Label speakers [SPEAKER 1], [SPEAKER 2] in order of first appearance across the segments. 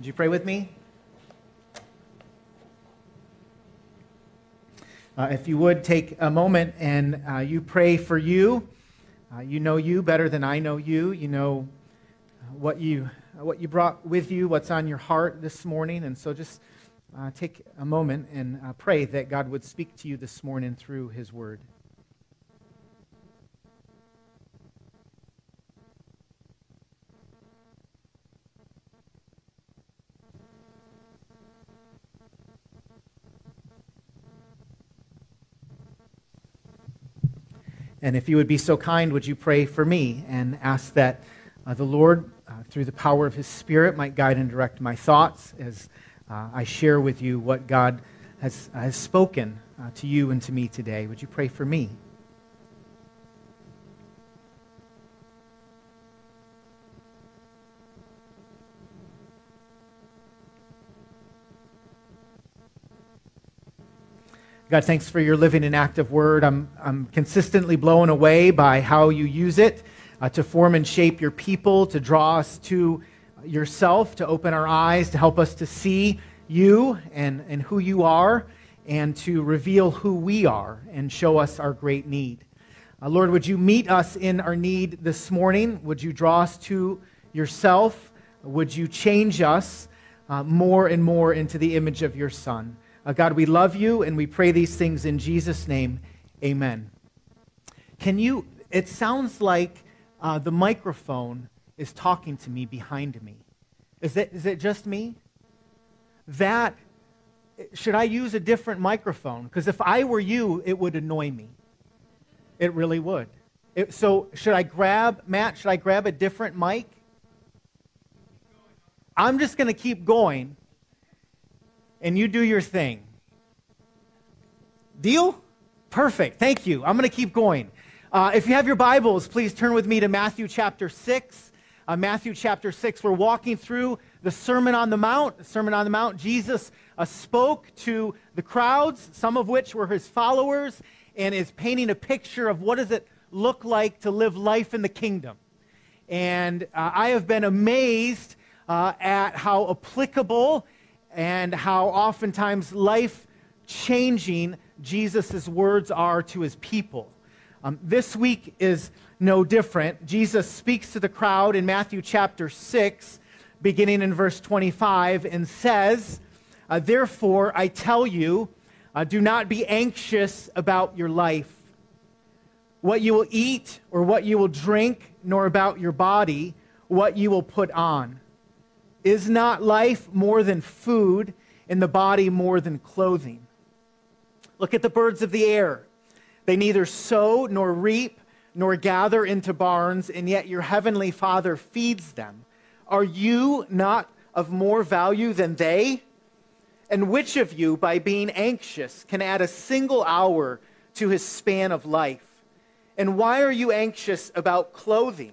[SPEAKER 1] Would you pray with me? Uh, if you would take a moment and uh, you pray for you. Uh, you know you better than I know you. You know uh, what you what you brought with you, what's on your heart this morning, and so just uh, take a moment and uh, pray that God would speak to you this morning through His Word. And if you would be so kind, would you pray for me and ask that uh, the Lord, uh, through the power of His Spirit, might guide and direct my thoughts as uh, I share with you what God has, has spoken uh, to you and to me today? Would you pray for me? God, thanks for your living and active word. I'm, I'm consistently blown away by how you use it uh, to form and shape your people, to draw us to yourself, to open our eyes, to help us to see you and, and who you are, and to reveal who we are and show us our great need. Uh, Lord, would you meet us in our need this morning? Would you draw us to yourself? Would you change us uh, more and more into the image of your Son? Uh, God, we love you and we pray these things in Jesus' name. Amen. Can you, it sounds like uh, the microphone is talking to me behind me. Is it, is it just me? That, should I use a different microphone? Because if I were you, it would annoy me. It really would. It, so, should I grab, Matt, should I grab a different mic? I'm just going to keep going and you do your thing. Deal? Perfect. Thank you. I'm going to keep going. Uh, if you have your Bibles, please turn with me to Matthew chapter 6. Uh, Matthew chapter 6, we're walking through the Sermon on the Mount. The Sermon on the Mount, Jesus uh, spoke to the crowds, some of which were his followers, and is painting a picture of what does it look like to live life in the kingdom. And uh, I have been amazed uh, at how applicable and how oftentimes life changing Jesus' words are to his people. Um, this week is no different. Jesus speaks to the crowd in Matthew chapter 6, beginning in verse 25, and says, uh, Therefore, I tell you, uh, do not be anxious about your life, what you will eat or what you will drink, nor about your body, what you will put on. Is not life more than food, and the body more than clothing? Look at the birds of the air. They neither sow nor reap nor gather into barns, and yet your heavenly Father feeds them. Are you not of more value than they? And which of you, by being anxious, can add a single hour to his span of life? And why are you anxious about clothing?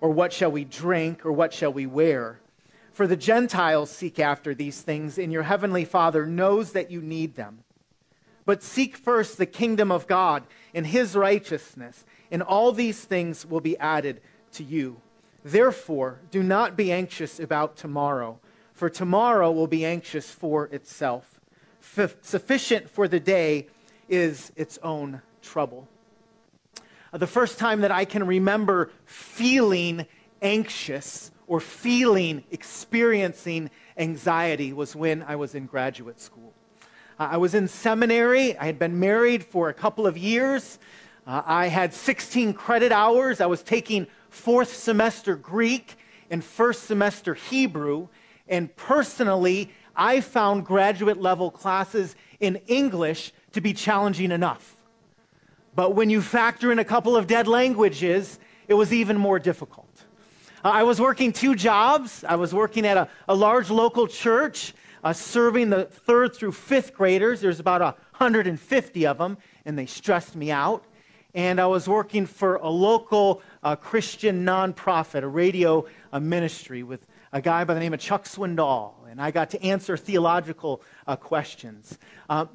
[SPEAKER 1] Or what shall we drink? Or what shall we wear? For the Gentiles seek after these things, and your heavenly Father knows that you need them. But seek first the kingdom of God and his righteousness, and all these things will be added to you. Therefore, do not be anxious about tomorrow, for tomorrow will be anxious for itself. F- sufficient for the day is its own trouble. The first time that I can remember feeling anxious or feeling, experiencing anxiety was when I was in graduate school. Uh, I was in seminary. I had been married for a couple of years. Uh, I had 16 credit hours. I was taking fourth semester Greek and first semester Hebrew. And personally, I found graduate level classes in English to be challenging enough. But when you factor in a couple of dead languages, it was even more difficult. Uh, I was working two jobs. I was working at a, a large local church, uh, serving the third through fifth graders. There's about 150 of them, and they stressed me out. And I was working for a local uh, Christian nonprofit, a radio uh, ministry with a guy by the name of Chuck Swindoll, and I got to answer theological uh, questions. Uh,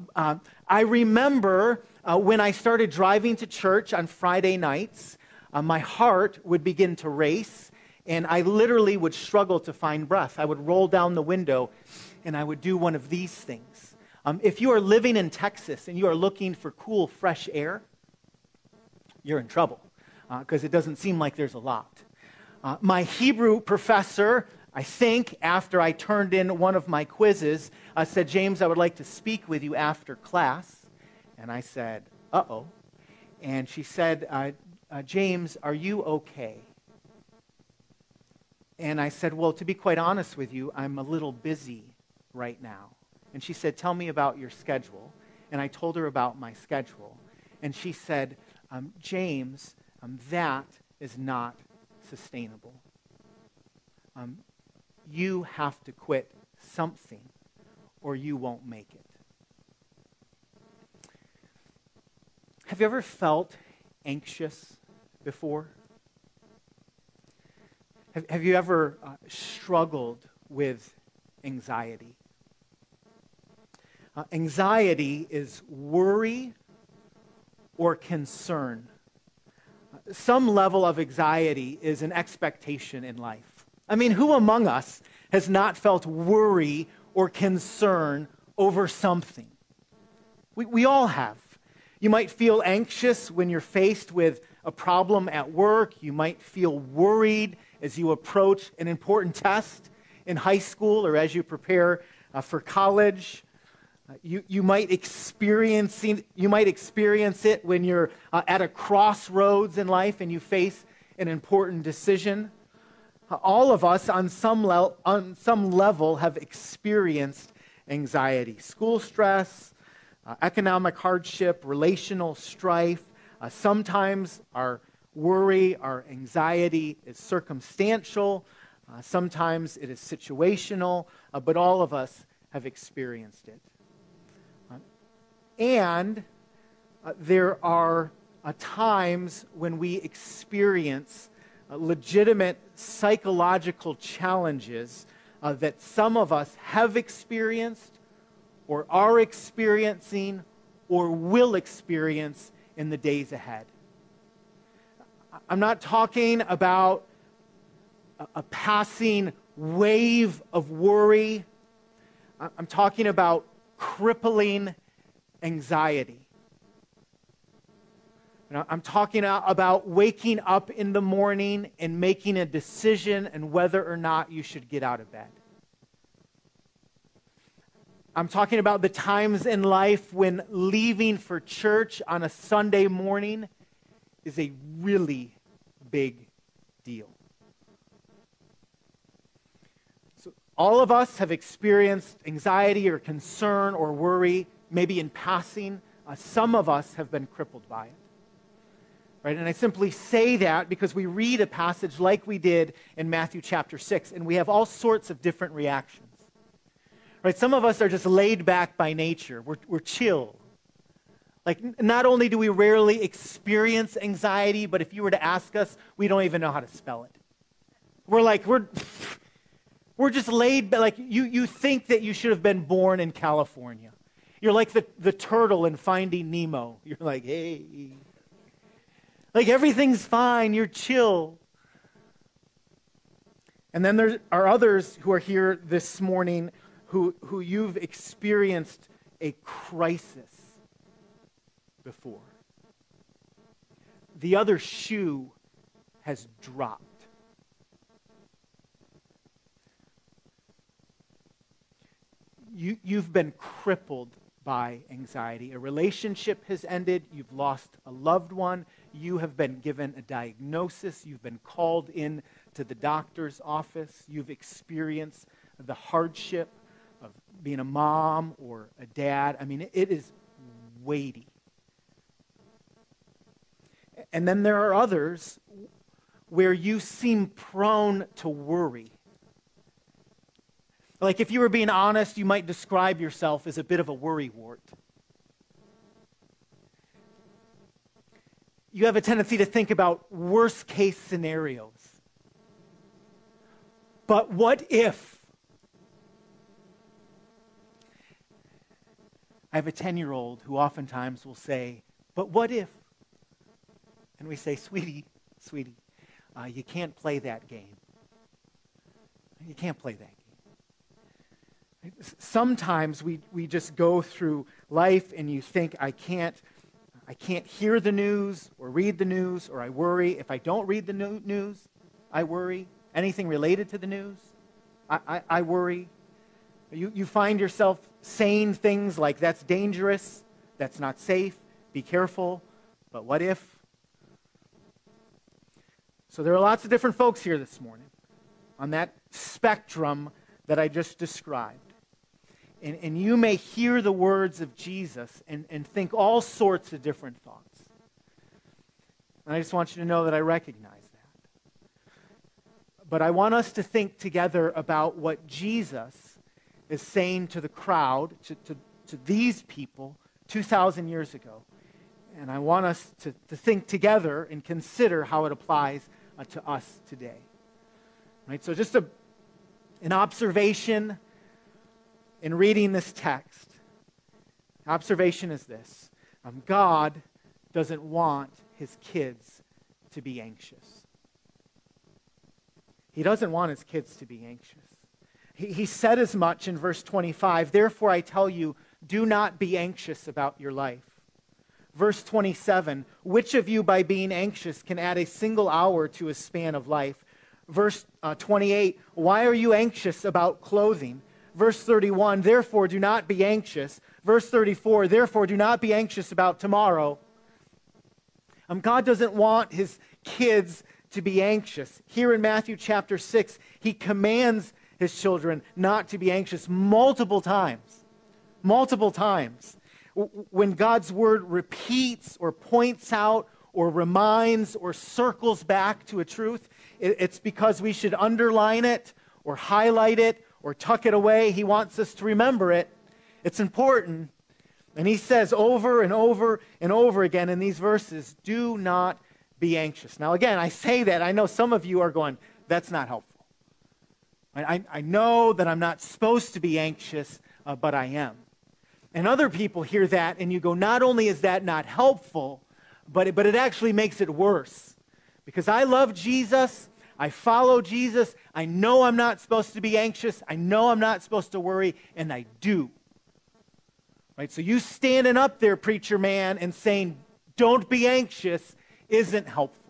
[SPEAKER 1] I remember uh, when I started driving to church on Friday nights, uh, my heart would begin to race, and I literally would struggle to find breath. I would roll down the window, and I would do one of these things. Um, if you are living in Texas and you are looking for cool, fresh air, you're in trouble because uh, it doesn't seem like there's a lot. Uh, my Hebrew professor I think after I turned in one of my quizzes, uh, said, James, I would like to speak with you after class. And I said, uh oh. And she said, uh, uh, James, are you okay? And I said, Well, to be quite honest with you, I'm a little busy right now. And she said, Tell me about your schedule. And I told her about my schedule. And she said, um, James, um, that is not sustainable. Um, you have to quit something or you won't make it. Have you ever felt anxious before? Have, have you ever uh, struggled with anxiety? Uh, anxiety is worry or concern. some level of anxiety is an expectation in life. I mean, who among us has not felt worry or concern over something? We, we all have. You might feel anxious when you're faced with a problem at work. You might feel worried as you approach an important test in high school or as you prepare uh, for college. Uh, you, you, might experiencing, you might experience it when you're uh, at a crossroads in life and you face an important decision all of us on some, le- on some level have experienced anxiety, school stress, uh, economic hardship, relational strife. Uh, sometimes our worry, our anxiety is circumstantial. Uh, sometimes it is situational, uh, but all of us have experienced it. Uh, and uh, there are times when we experience legitimate psychological challenges that some of us have experienced or are experiencing or will experience in the days ahead. I'm not talking about a, passing wave of worry. I'm talking about crippling anxiety. I'm talking about waking up in the morning and making a decision and whether or not you should get out of bed. I'm talking about the times in life when leaving for church on a Sunday morning is a really big deal. So, all of us have experienced anxiety or concern or worry, maybe in passing. Uh, some of us have been crippled by it. Right? And I simply say that because we read a passage like we did in Matthew chapter 6, and we have all sorts of different reactions. Right? Some of us are just laid back by nature, we're, we're chill. Like, not only do we rarely experience anxiety, but if you were to ask us, we don't even know how to spell it. We're like, we're, we're just laid back. Like, you, you think that you should have been born in California. You're like the, the turtle in Finding Nemo. You're like, hey, like everything's fine, you're chill. And then there are others who are here this morning who, who you've experienced a crisis before. The other shoe has dropped. You, you've been crippled by anxiety. A relationship has ended. You've lost a loved one you have been given a diagnosis, you've been called in to the doctor's office, you've experienced the hardship being a mom or a dad. I mean, it is weighty. And then there are others where you seem prone to worry. Like, if you were being honest, you might describe yourself as a bit of a worrywart. You have a tendency to think about worst case scenarios. But what if? I have a 10 year old who oftentimes will say, But what if? And we say, Sweetie, sweetie, uh, you can't play that game. You can't play that game. Sometimes we, we just go through life and you think, I can't, I can't hear the news or read the news, or I worry. If I don't read the news, I worry. Anything related to the news, I, I, I worry. You, you find yourself saying things like, that's dangerous, that's not safe, be careful, but what if? So there are lots of different folks here this morning on that spectrum that I just described. And, and you may hear the words of Jesus and, and think all sorts of different thoughts. And I just want you to know that I recognize that. But I want us to think together about what Jesus is saying to the crowd, to, to, to these people 2,000 years ago. And I want us to, to think together and consider how it applies uh, to us today. Right? So, just a, an observation in reading this text. Observation is this um, God doesn't want his kids to be anxious. He doesn't want his kids to be anxious. He, he said as much in verse 25 Therefore, I tell you, do not be anxious about your life. Verse 27 Which of you, by being anxious, can add a single hour to his span of life? Verse uh, 28 Why are you anxious about clothing? Verse 31 Therefore, do not be anxious. Verse 34 Therefore, do not be anxious about tomorrow. Um, God doesn't want his kids to be anxious. Here in Matthew chapter 6, he commands his children not to be anxious multiple times. Multiple times. When God's word repeats or points out or reminds or circles back to a truth, it's because we should underline it or highlight it or tuck it away. He wants us to remember it. It's important. And he says over and over and over again in these verses do not be anxious. Now, again, I say that. I know some of you are going, that's not helpful. I, I know that I'm not supposed to be anxious, uh, but I am. And other people hear that, and you go, not only is that not helpful, but it, but it actually makes it worse. Because I love Jesus, I follow Jesus, I know I'm not supposed to be anxious, I know I'm not supposed to worry, and I do. Right? So you standing up there, preacher man, and saying, don't be anxious, isn't helpful.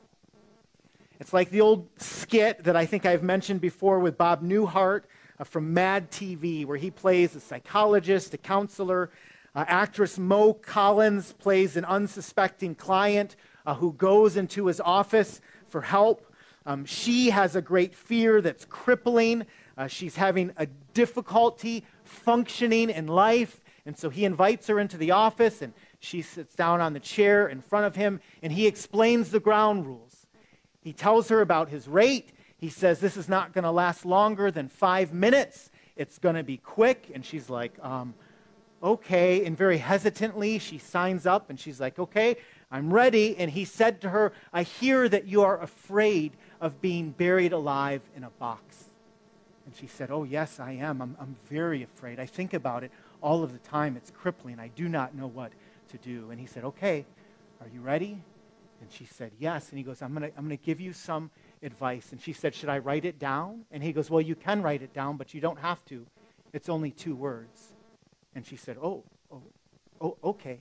[SPEAKER 1] It's like the old skit that I think I've mentioned before with Bob Newhart uh, from Mad TV, where he plays a psychologist, a counselor. Uh, actress Mo Collins plays an unsuspecting client uh, who goes into his office for help. Um, she has a great fear that's crippling. Uh, she's having a difficulty functioning in life. And so he invites her into the office, and she sits down on the chair in front of him, and he explains the ground rules. He tells her about his rate. He says, This is not going to last longer than five minutes. It's going to be quick. And she's like, um, Okay. And very hesitantly, she signs up and she's like, Okay, I'm ready. And he said to her, I hear that you are afraid of being buried alive in a box. And she said, Oh, yes, I am. I'm, I'm very afraid. I think about it all of the time. It's crippling. I do not know what to do. And he said, Okay, are you ready? And she said, Yes. And he goes, I'm going to I'm going to give you some advice. And she said, Should I write it down? And he goes, Well, you can write it down, but you don't have to. It's only two words. And she said, Oh, oh, oh okay.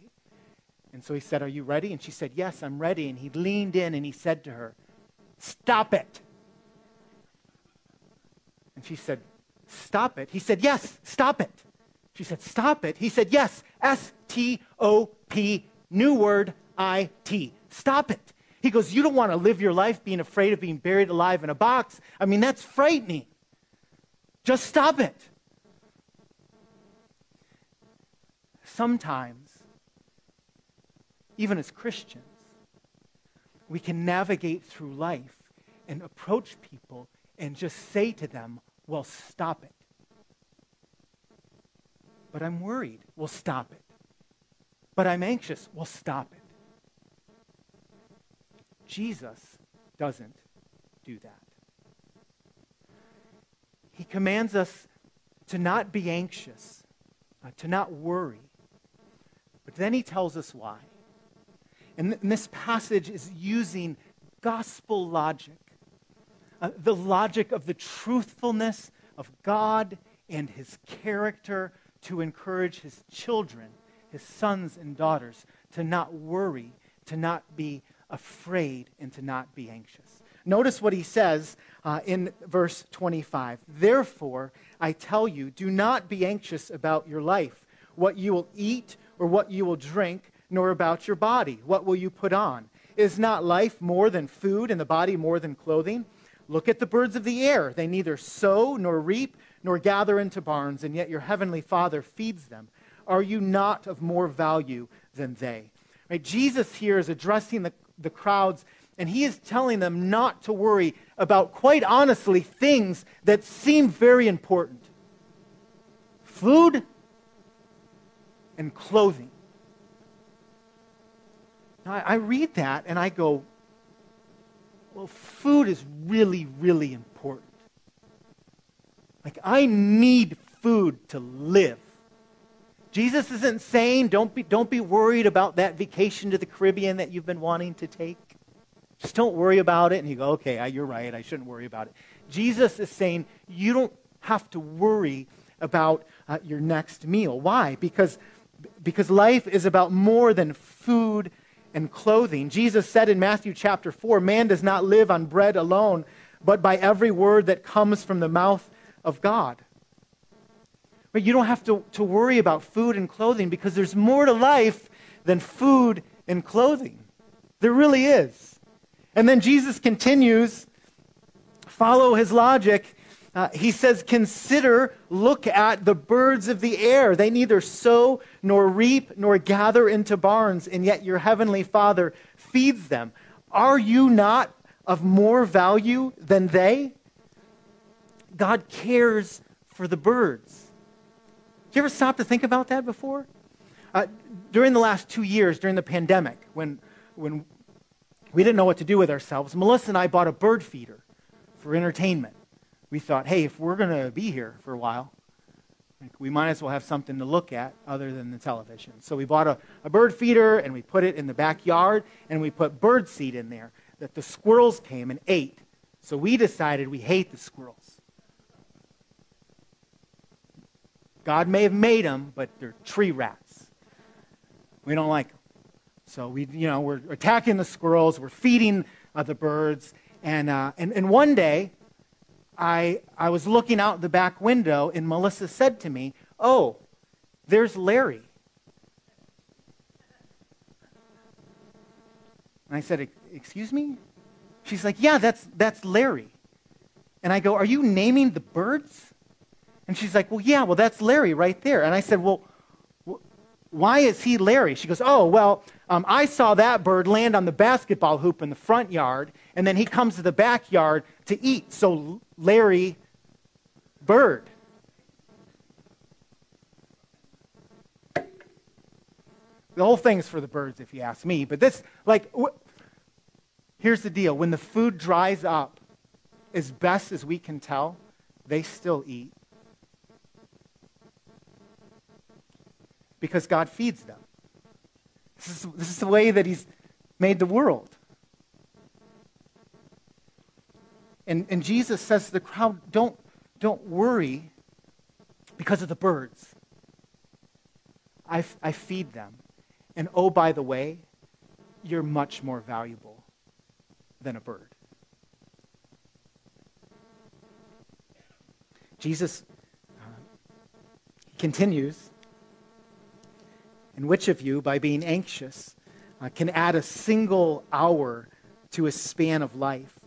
[SPEAKER 1] And so he said, Are you ready? And she said, Yes, I'm ready. And he leaned in and he said to her, Stop it. And she said, Stop it. He said, Yes, stop it. She said, Stop it. He said, Yes, S T O P, new word, I T. Stop it. He goes, You don't want to live your life being afraid of being buried alive in a box. I mean, that's frightening. Just stop it. Sometimes, even as Christians, we can navigate through life and approach people and just say to them, well, stop it. But I'm worried. Well, stop it. But I'm anxious. Well, stop it. Jesus doesn't do that. He commands us to not be anxious, uh, to not worry. But then he tells us why. And, th- and this passage is using gospel logic, uh, the logic of the truthfulness of God and his character to encourage his children, his sons and daughters, to not worry, to not be afraid, and to not be anxious. Notice what he says uh, in verse 25. Therefore, I tell you, do not be anxious about your life, what you will eat or what you will drink, nor about your body, what will you put on. Is not life more than food and the body more than clothing? Look at the birds of the air. They neither sow nor reap nor gather into barns, and yet your heavenly Father feeds them. Are you not of more value than they? Right? Jesus here is addressing the, the crowds, and he is telling them not to worry about, quite honestly, things that seem very important food and clothing. Now, I, read that and I go, well, food is really, really important. Like, I need food to live. Jesus isn't saying don't be, don't be worried about that vacation to the Caribbean that you've been wanting to take. Just don't worry about it. And you go, okay, you're right. I shouldn't worry about it. Jesus is saying you don't have to worry about uh, your next meal. Why? Because, because life is about more than food and clothing. Jesus said in Matthew chapter 4 Man does not live on bread alone, but by every word that comes from the mouth of God. But you don't have to, to worry about food and clothing because there's more to life than food and clothing. There really is. And then Jesus continues, follow his logic. Uh, he says, Consider, look at the birds of the air. They neither sow nor reap nor gather into barns, and yet your heavenly Father feeds them. Are you not of more value than they? God cares for the birds. You ever stop to think about that before? Uh, during the last two years, during the pandemic, when, when we didn't know what to do with ourselves, Melissa and I bought a bird feeder for entertainment. We thought, hey, if we're going to be here for a while, we might as well have something to look at other than the television. So we bought a, a bird feeder and we put it in the backyard and we put bird seed in there that the squirrels came and ate. So we decided we hate the squirrels. God may have made them, but they're tree rats. We don't like them. So we, you know, we're attacking the squirrels, we're feeding uh, the birds, and, uh, and, and one day, I, I was looking out the back window, and Melissa said to me, Oh, there's Larry. And I said, Excuse me? She's like, Yeah, that's, that's Larry. And I go, Are you naming the birds? And she's like, Well, yeah, well, that's Larry right there. And I said, Well, why is he Larry? She goes, Oh, well, um, I saw that bird land on the basketball hoop in the front yard, and then he comes to the backyard to eat. So, Larry Bird. The whole thing's for the birds, if you ask me. But this, like, wh- here's the deal when the food dries up, as best as we can tell, they still eat. Because God feeds them. This is, this is the way that He's made the world. And, and Jesus says to the crowd, don't, don't worry because of the birds. I, I feed them. And oh, by the way, you're much more valuable than a bird. Jesus uh, continues and which of you, by being anxious, uh, can add a single hour to a span of life?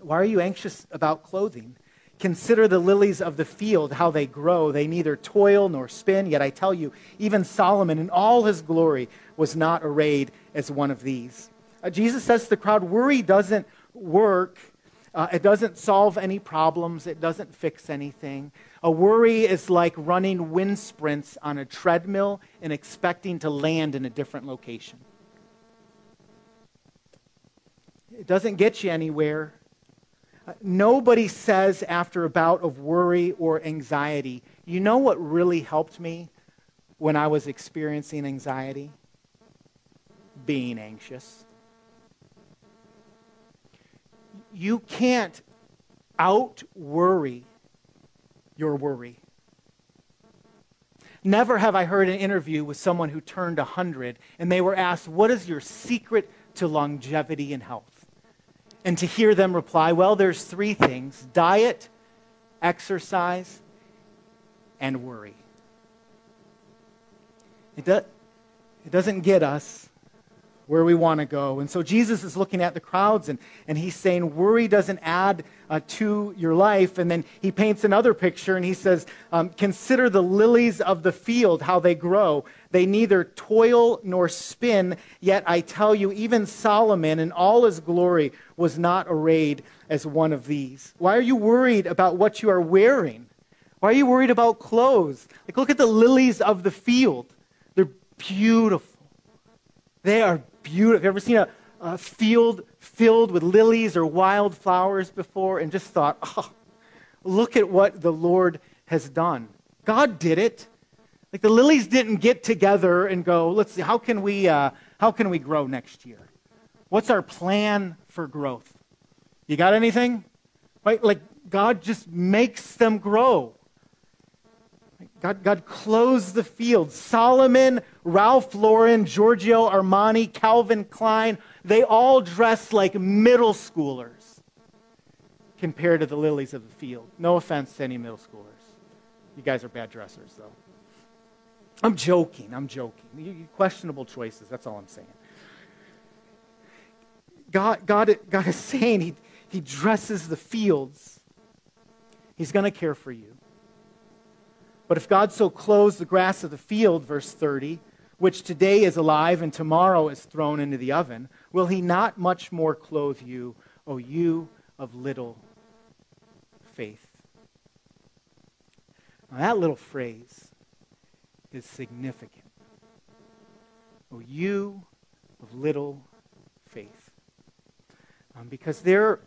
[SPEAKER 1] Why are you anxious about clothing? Consider the lilies of the field, how they grow. They neither toil nor spin. Yet I tell you, even Solomon in all his glory was not arrayed as one of these. Uh, Jesus says to the crowd, worry doesn't work. Uh, it doesn't solve any problems. It doesn't fix anything. A worry is like running wind sprints on a treadmill and expecting to land in a different location. It doesn't get you anywhere. Uh, nobody says after a bout of worry or anxiety, you know what really helped me when I was experiencing anxiety? Being anxious. You can't out worry your worry. Never have I heard an interview with someone who turned 100 and they were asked, What is your secret to longevity and health? and to hear them reply, well, there's three things diet, exercise, and worry. It, do, it doesn't get us where we want to go. And so Jesus is looking at the crowds and, and he's saying, worry doesn't add uh, to your life. And then he paints another picture and he says, um, Consider the lilies of the field, how they grow. They neither toil nor spin, yet I tell you, even Solomon in all his glory was not arrayed as one of these. Why are you worried about what you are wearing? Why are you worried about clothes? Like, look at the lilies of the field. They're beautiful. They are beautiful. Have you ever seen a, a field filled with lilies or wildflowers before and just thought, oh, look at what the Lord has done? God did it. Like the lilies didn't get together and go, let's see, how can we, uh, how can we grow next year? What's our plan for growth? You got anything? Right? Like God just makes them grow. God, God clothes the field. Solomon, Ralph Lauren, Giorgio Armani, Calvin Klein, they all dress like middle schoolers compared to the lilies of the field. No offense to any middle schoolers. You guys are bad dressers, though. I'm joking. I'm joking. Questionable choices. That's all I'm saying. God, God, God is saying he, he dresses the fields. He's going to care for you. But if God so clothes the grass of the field, verse 30, which today is alive and tomorrow is thrown into the oven, will he not much more clothe you, O you of little faith? Now, that little phrase is significant. O you of little faith. Um, because there,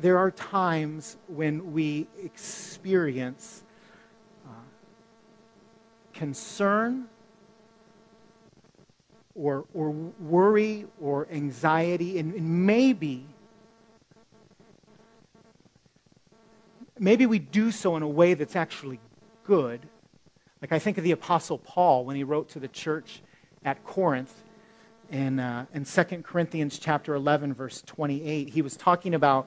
[SPEAKER 1] there are times when we experience concern or, or worry or anxiety, and, and maybe, maybe we do so in a way that's actually good. Like I think of the Apostle Paul when he wrote to the church at Corinth in, uh, in 2 Corinthians chapter 11, verse 28. He was talking about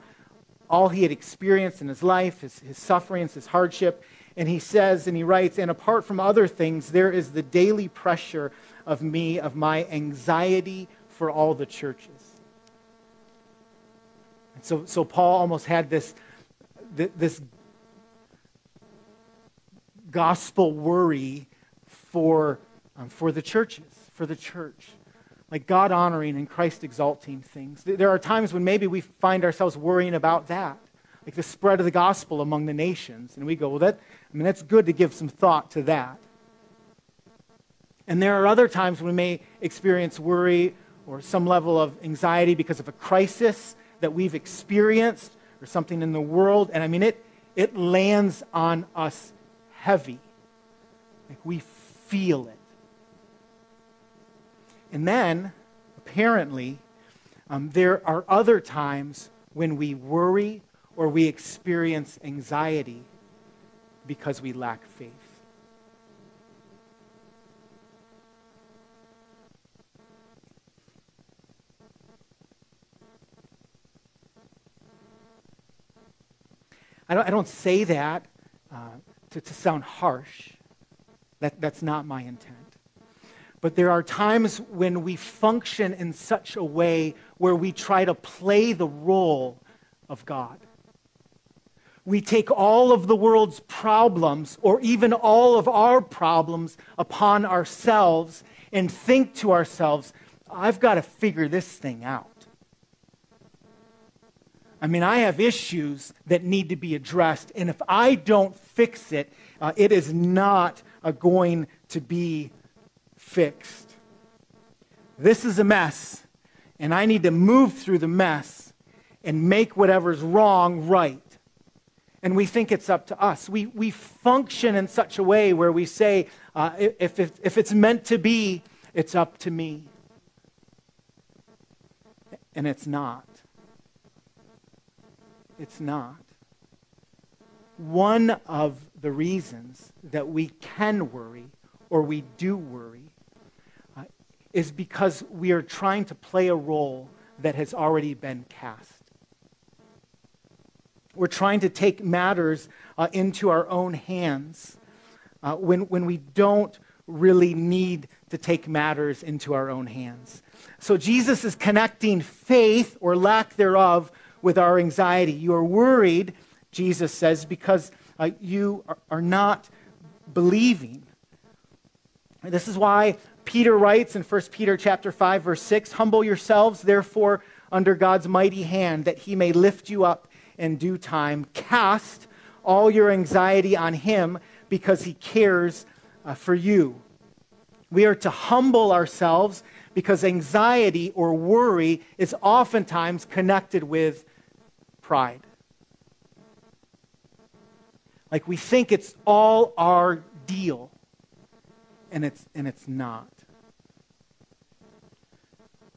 [SPEAKER 1] all he had experienced in his life, his, his sufferings, his hardship. And he says, and he writes, and apart from other things, there is the daily pressure of me, of my anxiety for all the churches. And so, so Paul almost had this, this gospel worry for, um, for the churches, for the church. Like God honoring and Christ exalting things. There are times when maybe we find ourselves worrying about that like the spread of the gospel among the nations. And we go, well, that, I mean, that's good to give some thought to that. And there are other times we may experience worry or some level of anxiety because of a crisis that we've experienced or something in the world. And I mean, it, it lands on us heavy. Like we feel it. And then, apparently, um, there are other times when we worry or we experience anxiety because we lack faith. I don't, I don't say that uh, to, to sound harsh. That, that's not my intent. But there are times when we function in such a way where we try to play the role of God we take all of the world's problems, or even all of our problems, upon ourselves and think to ourselves, I've got to figure this thing out. I mean, I have issues that need to be addressed, and if I don't fix it, uh, it is not uh, going to be fixed. This is a mess, and I need to move through the mess and make whatever's wrong right. And we think it's up to us. We, we function in such a way where we say, uh, if, if, if it's meant to be, it's up to me. And it's not. It's not. One of the reasons that we can worry or we do worry uh, is because we are trying to play a role that has already been cast. We're trying to take matters uh, into our own hands uh, when, when we don't really need to take matters into our own hands. So Jesus is connecting faith or lack thereof with our anxiety. You are worried, Jesus says, because uh, you are, are not believing. This is why Peter writes in 1 Peter chapter 5 verse 6, "Humble yourselves therefore under God's mighty hand that he may lift you up in due time. Cast all your anxiety on him because he cares uh, for you. We are to humble ourselves because anxiety or worry is oftentimes connected with pride. Like we think it's all our deal, and it's, and it's not.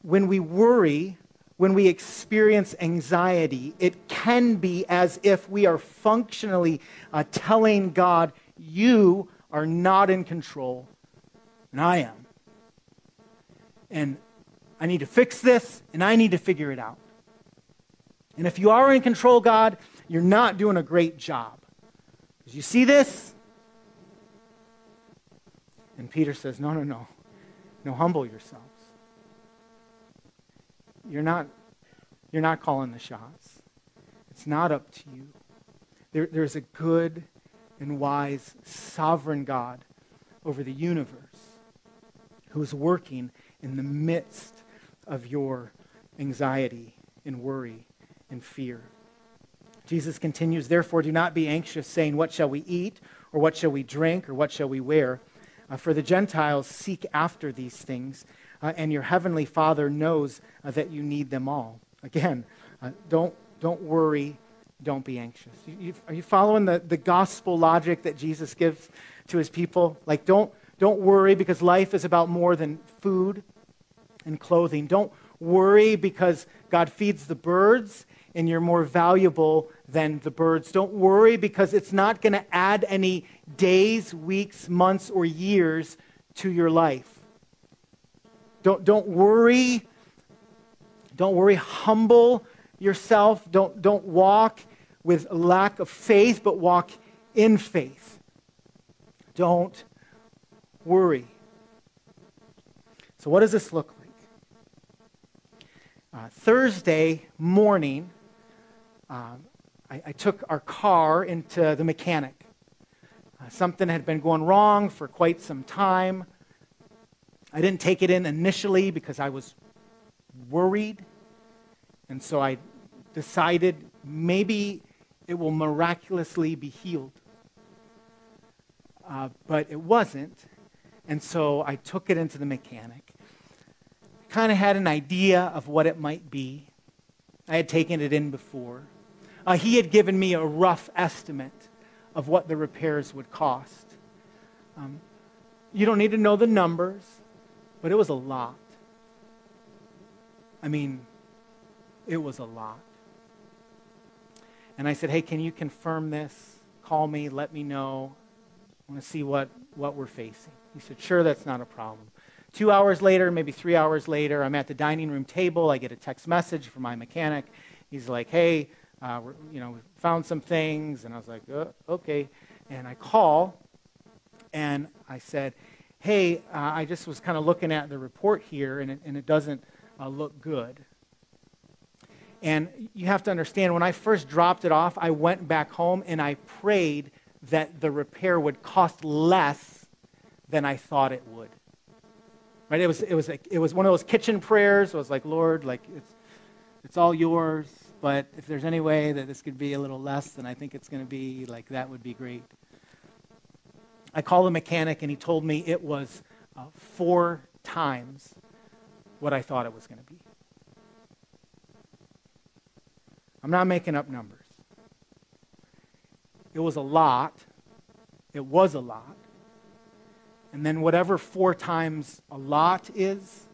[SPEAKER 1] When we worry, when we experience anxiety, it can be as if we are functionally uh, telling God, You are not in control, and I am. And I need to fix this, and I need to figure it out. And if you are in control, God, you're not doing a great job. Because you see this? And Peter says, No, no, no. No, humble yourselves. You're not, you're not calling the shots. It's not up to you. There, there's a good and wise, sovereign God over the universe who is working in the midst of your anxiety and worry and fear. Jesus continues, Therefore, do not be anxious, saying, What shall we eat, or what shall we drink, or what shall we wear? Uh, for the Gentiles seek after these things uh, and your heavenly Father knows uh, that you need them all. Again, uh, don't, don't worry, don't be anxious. You, you, are you following the, the gospel logic that Jesus gives to his people? Like, don't, don't worry because life is about more than food and clothing. Don't worry because God feeds the birds and you're more valuable than the birds. Don't worry because it's not going to add any days, weeks, months, or years to your life. Don't, don't worry. Don't worry. Humble yourself. Don't, don't walk with lack of faith, but walk in faith. Don't worry. So, what does this look like? Uh, Thursday morning, uh, I, I, took our car into the mechanic. Uh, something had been going wrong for quite some time. I didn't take it in initially because I was worried. And so I decided maybe it will miraculously be healed. Uh, but it wasn't. And so I took it into the mechanic. Kind of had an idea of what it might be. I had taken it in before. Uh, he had given me a rough estimate of what the repairs would cost. Um, you don't need to know the numbers but it was a lot. I mean, it was a lot. And I said, hey, can you confirm this? Call me, let me know. I want to see what, what we're facing. He said, sure, that's not a problem. Two hours later, maybe three hours later, I'm at the dining room table. I get a text message from my mechanic. He's like, hey, uh, you know, we found some things. And I was like, uh, okay. And I call, and I said, hey, uh, I just was kind of looking at the report here, and it, and it doesn't uh, look good. And you have to understand, when I first dropped it off, I went back home and I prayed that the repair would cost less than I thought it would. Right? It was, it was, it was one of those kitchen prayers. It was like, Lord, like, it's, it's all yours, but if there's any way that this could be a little less, then I think it's going to be like that would be great. I called a mechanic, and he told me it was uh, four times what I thought it was going to be. I'm not making up numbers. It was a lot. It was a lot. And then whatever four times a lot is,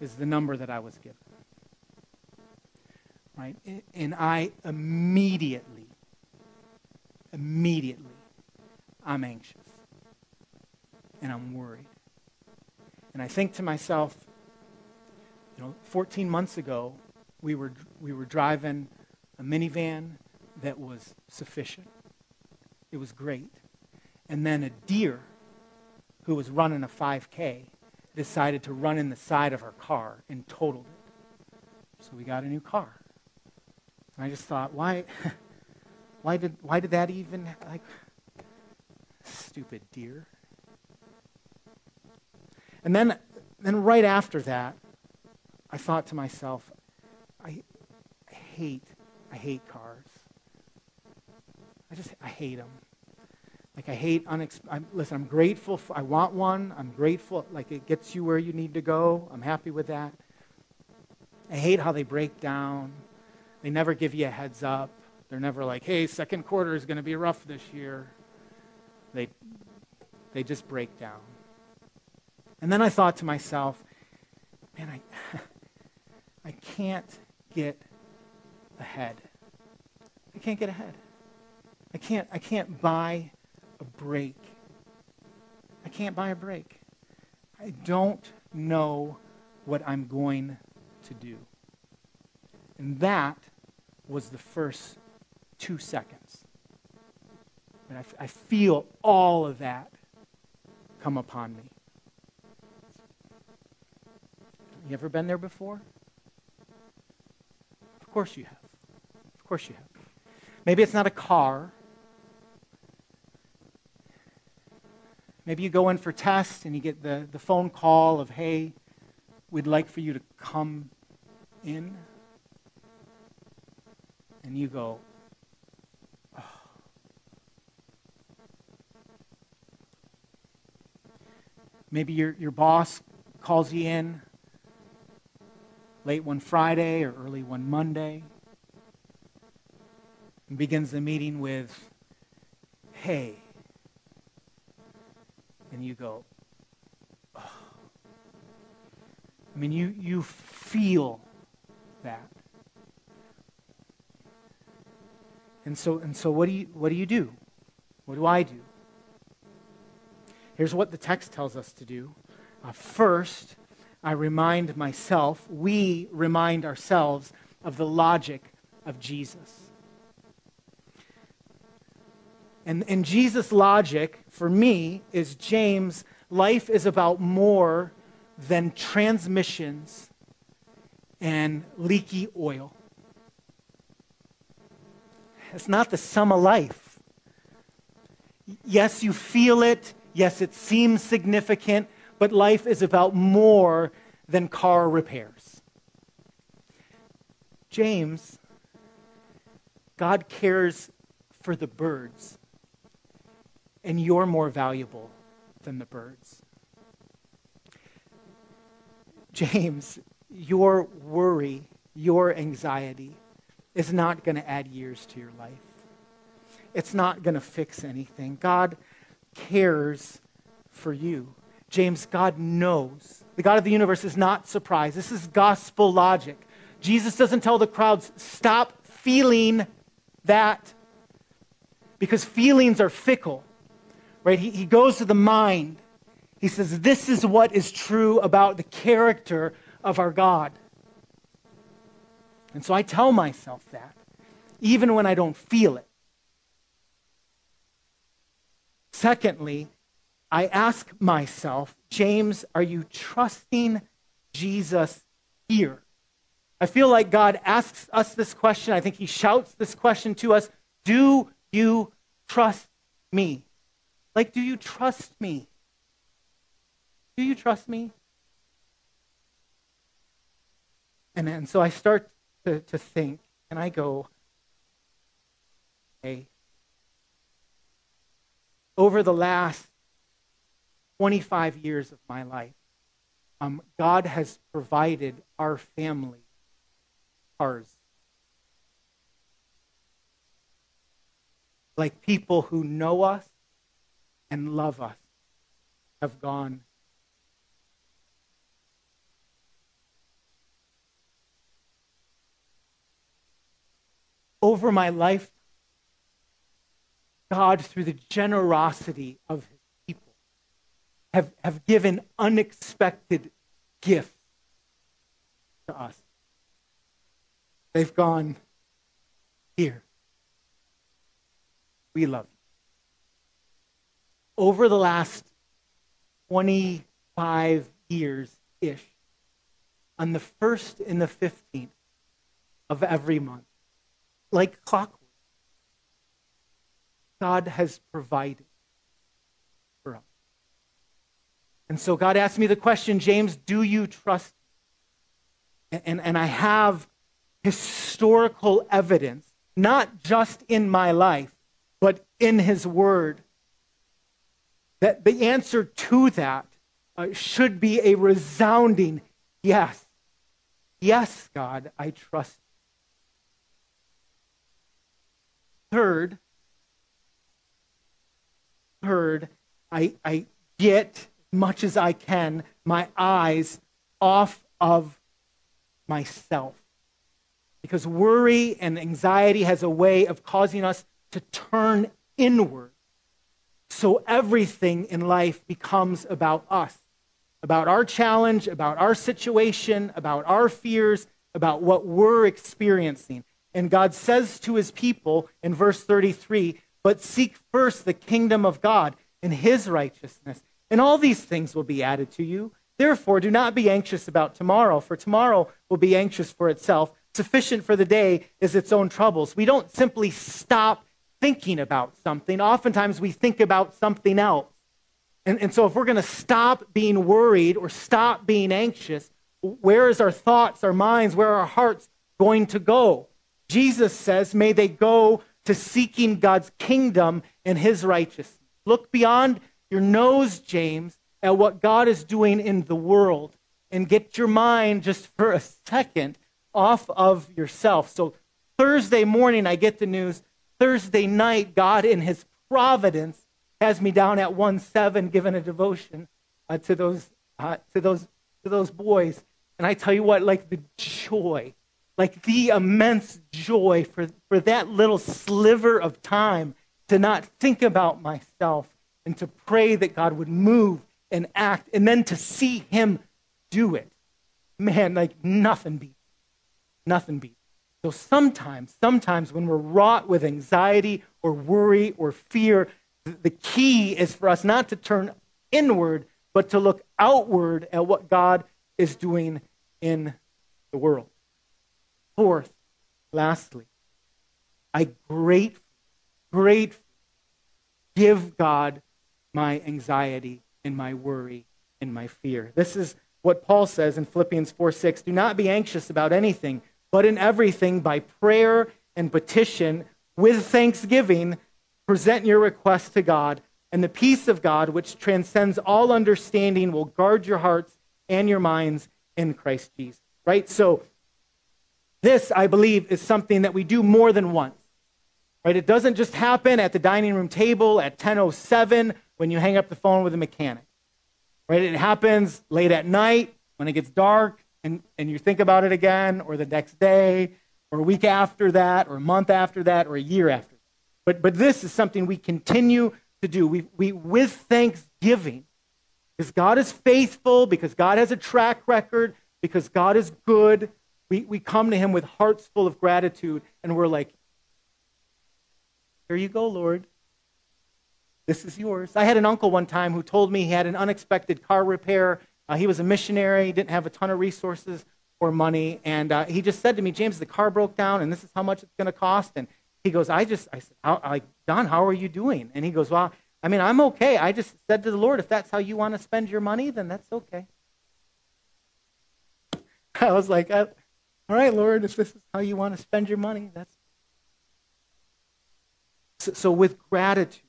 [SPEAKER 1] is the number that I was given. Right? And I immediately, immediately, I'm anxious. And I'm worried. And I think to myself, you know, 14 months ago, we were, we were driving a minivan that was sufficient. It was great. And then a deer who was running a 5K decided to run in the side of our car and totaled it. So we got a new car. And I just thought, why, why, did, why did that even, like, stupid deer. And then, then right after that, I thought to myself, I, I hate, I hate cars. I just, I hate them. Like I hate unex- I'm, listen, I'm grateful. For, I want one. I'm grateful. Like it gets you where you need to go. I'm happy with that. I hate how they break down. They never give you a heads up. They're never like, "Hey, second quarter is going to be rough this year." They they just break down. And then I thought to myself, "Man, I I can't get ahead. I can't get ahead. I can't I can't buy a break. I can't buy a break. I don't know what I'm going to do. And that was the first two seconds. And I, I feel all of that come upon me. You ever been there before? Of course you have. Of course you have. Maybe it's not a car. Maybe you go in for tests and you get the, the phone call of, hey, we'd like for you to come in. And you go, oh. Maybe your, your boss calls you in late one Friday or early one Monday and begins the meeting with, hey, and you go, oh. I mean, you, you feel that. And so, and so what, do you, what do you do? What do I do? Here's what the text tells us to do. Uh, first, I remind myself, we remind ourselves of the logic of Jesus. And, and Jesus' logic for me is James, life is about more than transmissions and leaky oil. It's not the sum of life. Yes, you feel it. Yes, it seems significant, but life is about more than car repairs. James, God cares for the birds and you're more valuable than the birds. James, your worry, your anxiety is not going to add years to your life. It's not going to fix anything. God cares for you. James, God knows. The God of the universe is not surprised. This is gospel logic. Jesus doesn't tell the crowds, stop feeling that because feelings are fickle right? He, he goes to the mind. He says, This is what is true about the character of our God. And so I tell myself that, even when I don't feel it. Secondly, I ask myself, James, are you trusting Jesus here? I feel like God asks us this question. I think he shouts this question to us Do you trust me? Like, do you trust me? Do you trust me? And, and so I start to, to think and I go, hey, over the last 25 years of my life, um, God has provided our family cars. Like people who know us and love us have gone. Over my life, God, through the generosity of his have, have given unexpected gifts to us. They've gone, here. We love you. Over the last 25 years ish, on the 1st and the 15th of every month, like clockwork, God has provided for us. And so God asked me the question, James, do you trust? And, and, and I have historical evidence, not just in my life, but in his word, that the answer to that uh, should be a resounding yes. Yes, God, I trust. Third, third, I, I get much as I can my eyes off of myself. Because worry and anxiety has a way of causing us to turn inward. So everything in life becomes about us, about our challenge, about our situation, about our fears, about what we're experiencing. And God says to his people in verse 33 But seek first the kingdom of God and his righteousness, and all these things will be added to you. Therefore, do not be anxious about tomorrow, for tomorrow will be anxious for itself. Sufficient for the day is its own troubles. We don't simply stop thinking about something. Oftentimes, we think about something else. And, and so, if we're going to stop being worried or stop being anxious, where is our thoughts, our minds, where are our hearts going to go? Jesus says, may they go to seeking God's kingdom and his righteousness. Look beyond your nose, James, at what God is doing in the world and get your mind just for a second off of yourself. So Thursday morning, I get the news. Thursday night, God, in His providence, has me down at one seven, giving a devotion uh, to those uh, to those to those boys. And I tell you what, like the joy, like the immense joy for for that little sliver of time to not think about myself and to pray that God would move and act, and then to see Him do it. Man, like nothing beats Nothing beats. So sometimes, sometimes when we're wrought with anxiety or worry or fear, the key is for us not to turn inward, but to look outward at what God is doing in the world. Fourth, lastly, I gratefully, great give God my anxiety and my worry and my fear. This is what Paul says in Philippians 4 6. Do not be anxious about anything but in everything by prayer and petition with thanksgiving, present your requests to God, and the peace of God, which transcends all understanding, will guard your hearts and your minds in Christ Jesus. Right? So, this, I believe, is something that we do more than once. Right? It doesn't just happen at the dining room table at 10:07 when you hang up the phone with a mechanic. Right? It happens late at night when it gets dark and, and you think about it again, or the next day, or a week after that, or a month after that, or a year after. But, but this is something we continue to do. We, we, with thanksgiving, because God is faithful, because God has a track record, because God is good, we, we come to Him with hearts full of gratitude, and we're like, Here you go, Lord. This is yours. I had an uncle one time who told me he had an unexpected car repair uh, he was a missionary, didn't have a ton of resources or money, and uh, he just said to me, James, the car broke down, and this is how much it's going to cost. And he goes, I just, I said, how, like, Don, how are you doing? And he goes, Well, I mean, I'm okay. I just said to the Lord, if that's how you want to spend your money, then that's okay. I was like, All right, Lord, if this is how you want to spend your money, that's. So, so with gratitude,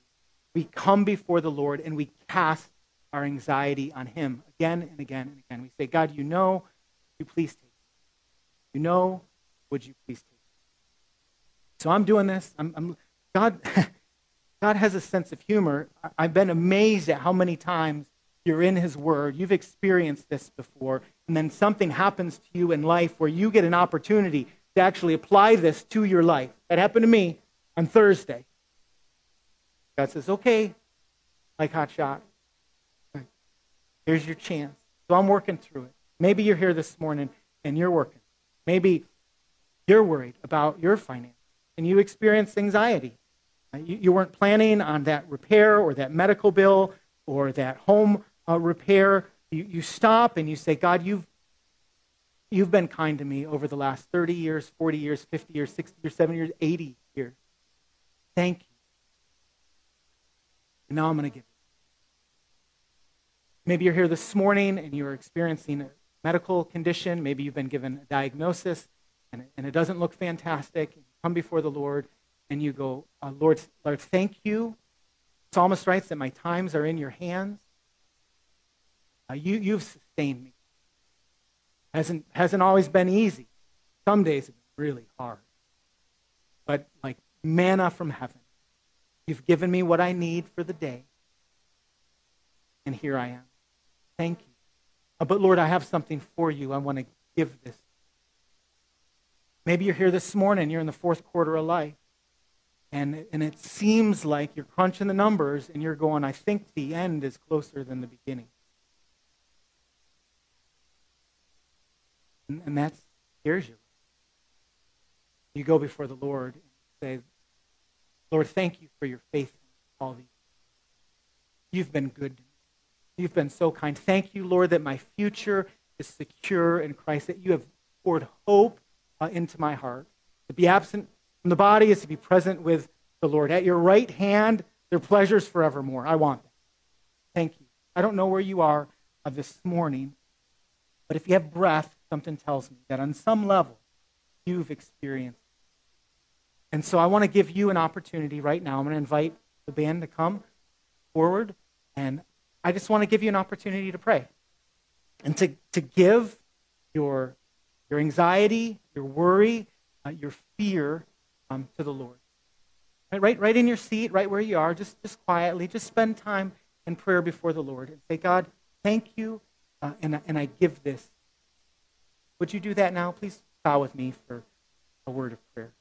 [SPEAKER 1] we come before the Lord and we cast our anxiety on Him again and again and again. We say, God, you know, you please take it. You know, would you please take it? So I'm doing this. I'm, I'm God. God has a sense of humor. I've been amazed at how many times you're in His Word. You've experienced this before, and then something happens to you in life where you get an opportunity to actually apply this to your life. That happened to me on Thursday. God says, okay, like hot shot. Here's your chance. So I'm working through it. Maybe you're here this morning and you're working. Maybe you're worried about your finances and you experience anxiety. Uh, you, weren't planning on that repair or that medical bill or that home uh, repair. You, you stop and you say, God, you've, you've been kind to me over the last 30 years, 40 years, 50 years, 60 years, 70 years, 80 years. Thank you. And now I'm going to give Maybe you're here this morning and you're experiencing a medical condition. Maybe you've been given a diagnosis and, and it doesn't look fantastic. You come before the Lord and you go, uh, Lord, Lord, thank you. Psalmist writes that my times are in your hands. Uh, you, you've sustained me. Hasn't, hasn't always been easy. Some days have been really hard. But like manna from heaven, you've given me what I need for the day. And here I am. Thank you. Uh, but Lord, I have something for you. I want to give this. Maybe you're here this morning, you're in the fourth quarter of life and, and it seems like you're crunching the numbers and you're going, I think the end is closer than the beginning. And, and that's, here's you. You go before the Lord and say, Lord, thank you for your faithfulness all these You've been good to me. You've been so kind. Thank you, Lord, that my future is secure in Christ, that you have poured hope uh, into my heart. To be absent from the body is to be present with the Lord. At your right hand, there are pleasures forevermore. I want that. Thank you. I don't know where you are uh, this morning, but if you have breath, something tells me that on some level you've experienced. And so I want to give you an opportunity right now. I'm going to invite the band to come forward, and I just want to give you an opportunity to pray and to, to give your, your anxiety, your worry, uh, your fear um, to the Lord. Right, right, right in your seat, right where you are, just, just quietly, just spend time in prayer before the Lord and say, God, thank you, uh, and, and I give this. Would you do that now? Please bow with me for a word of prayer.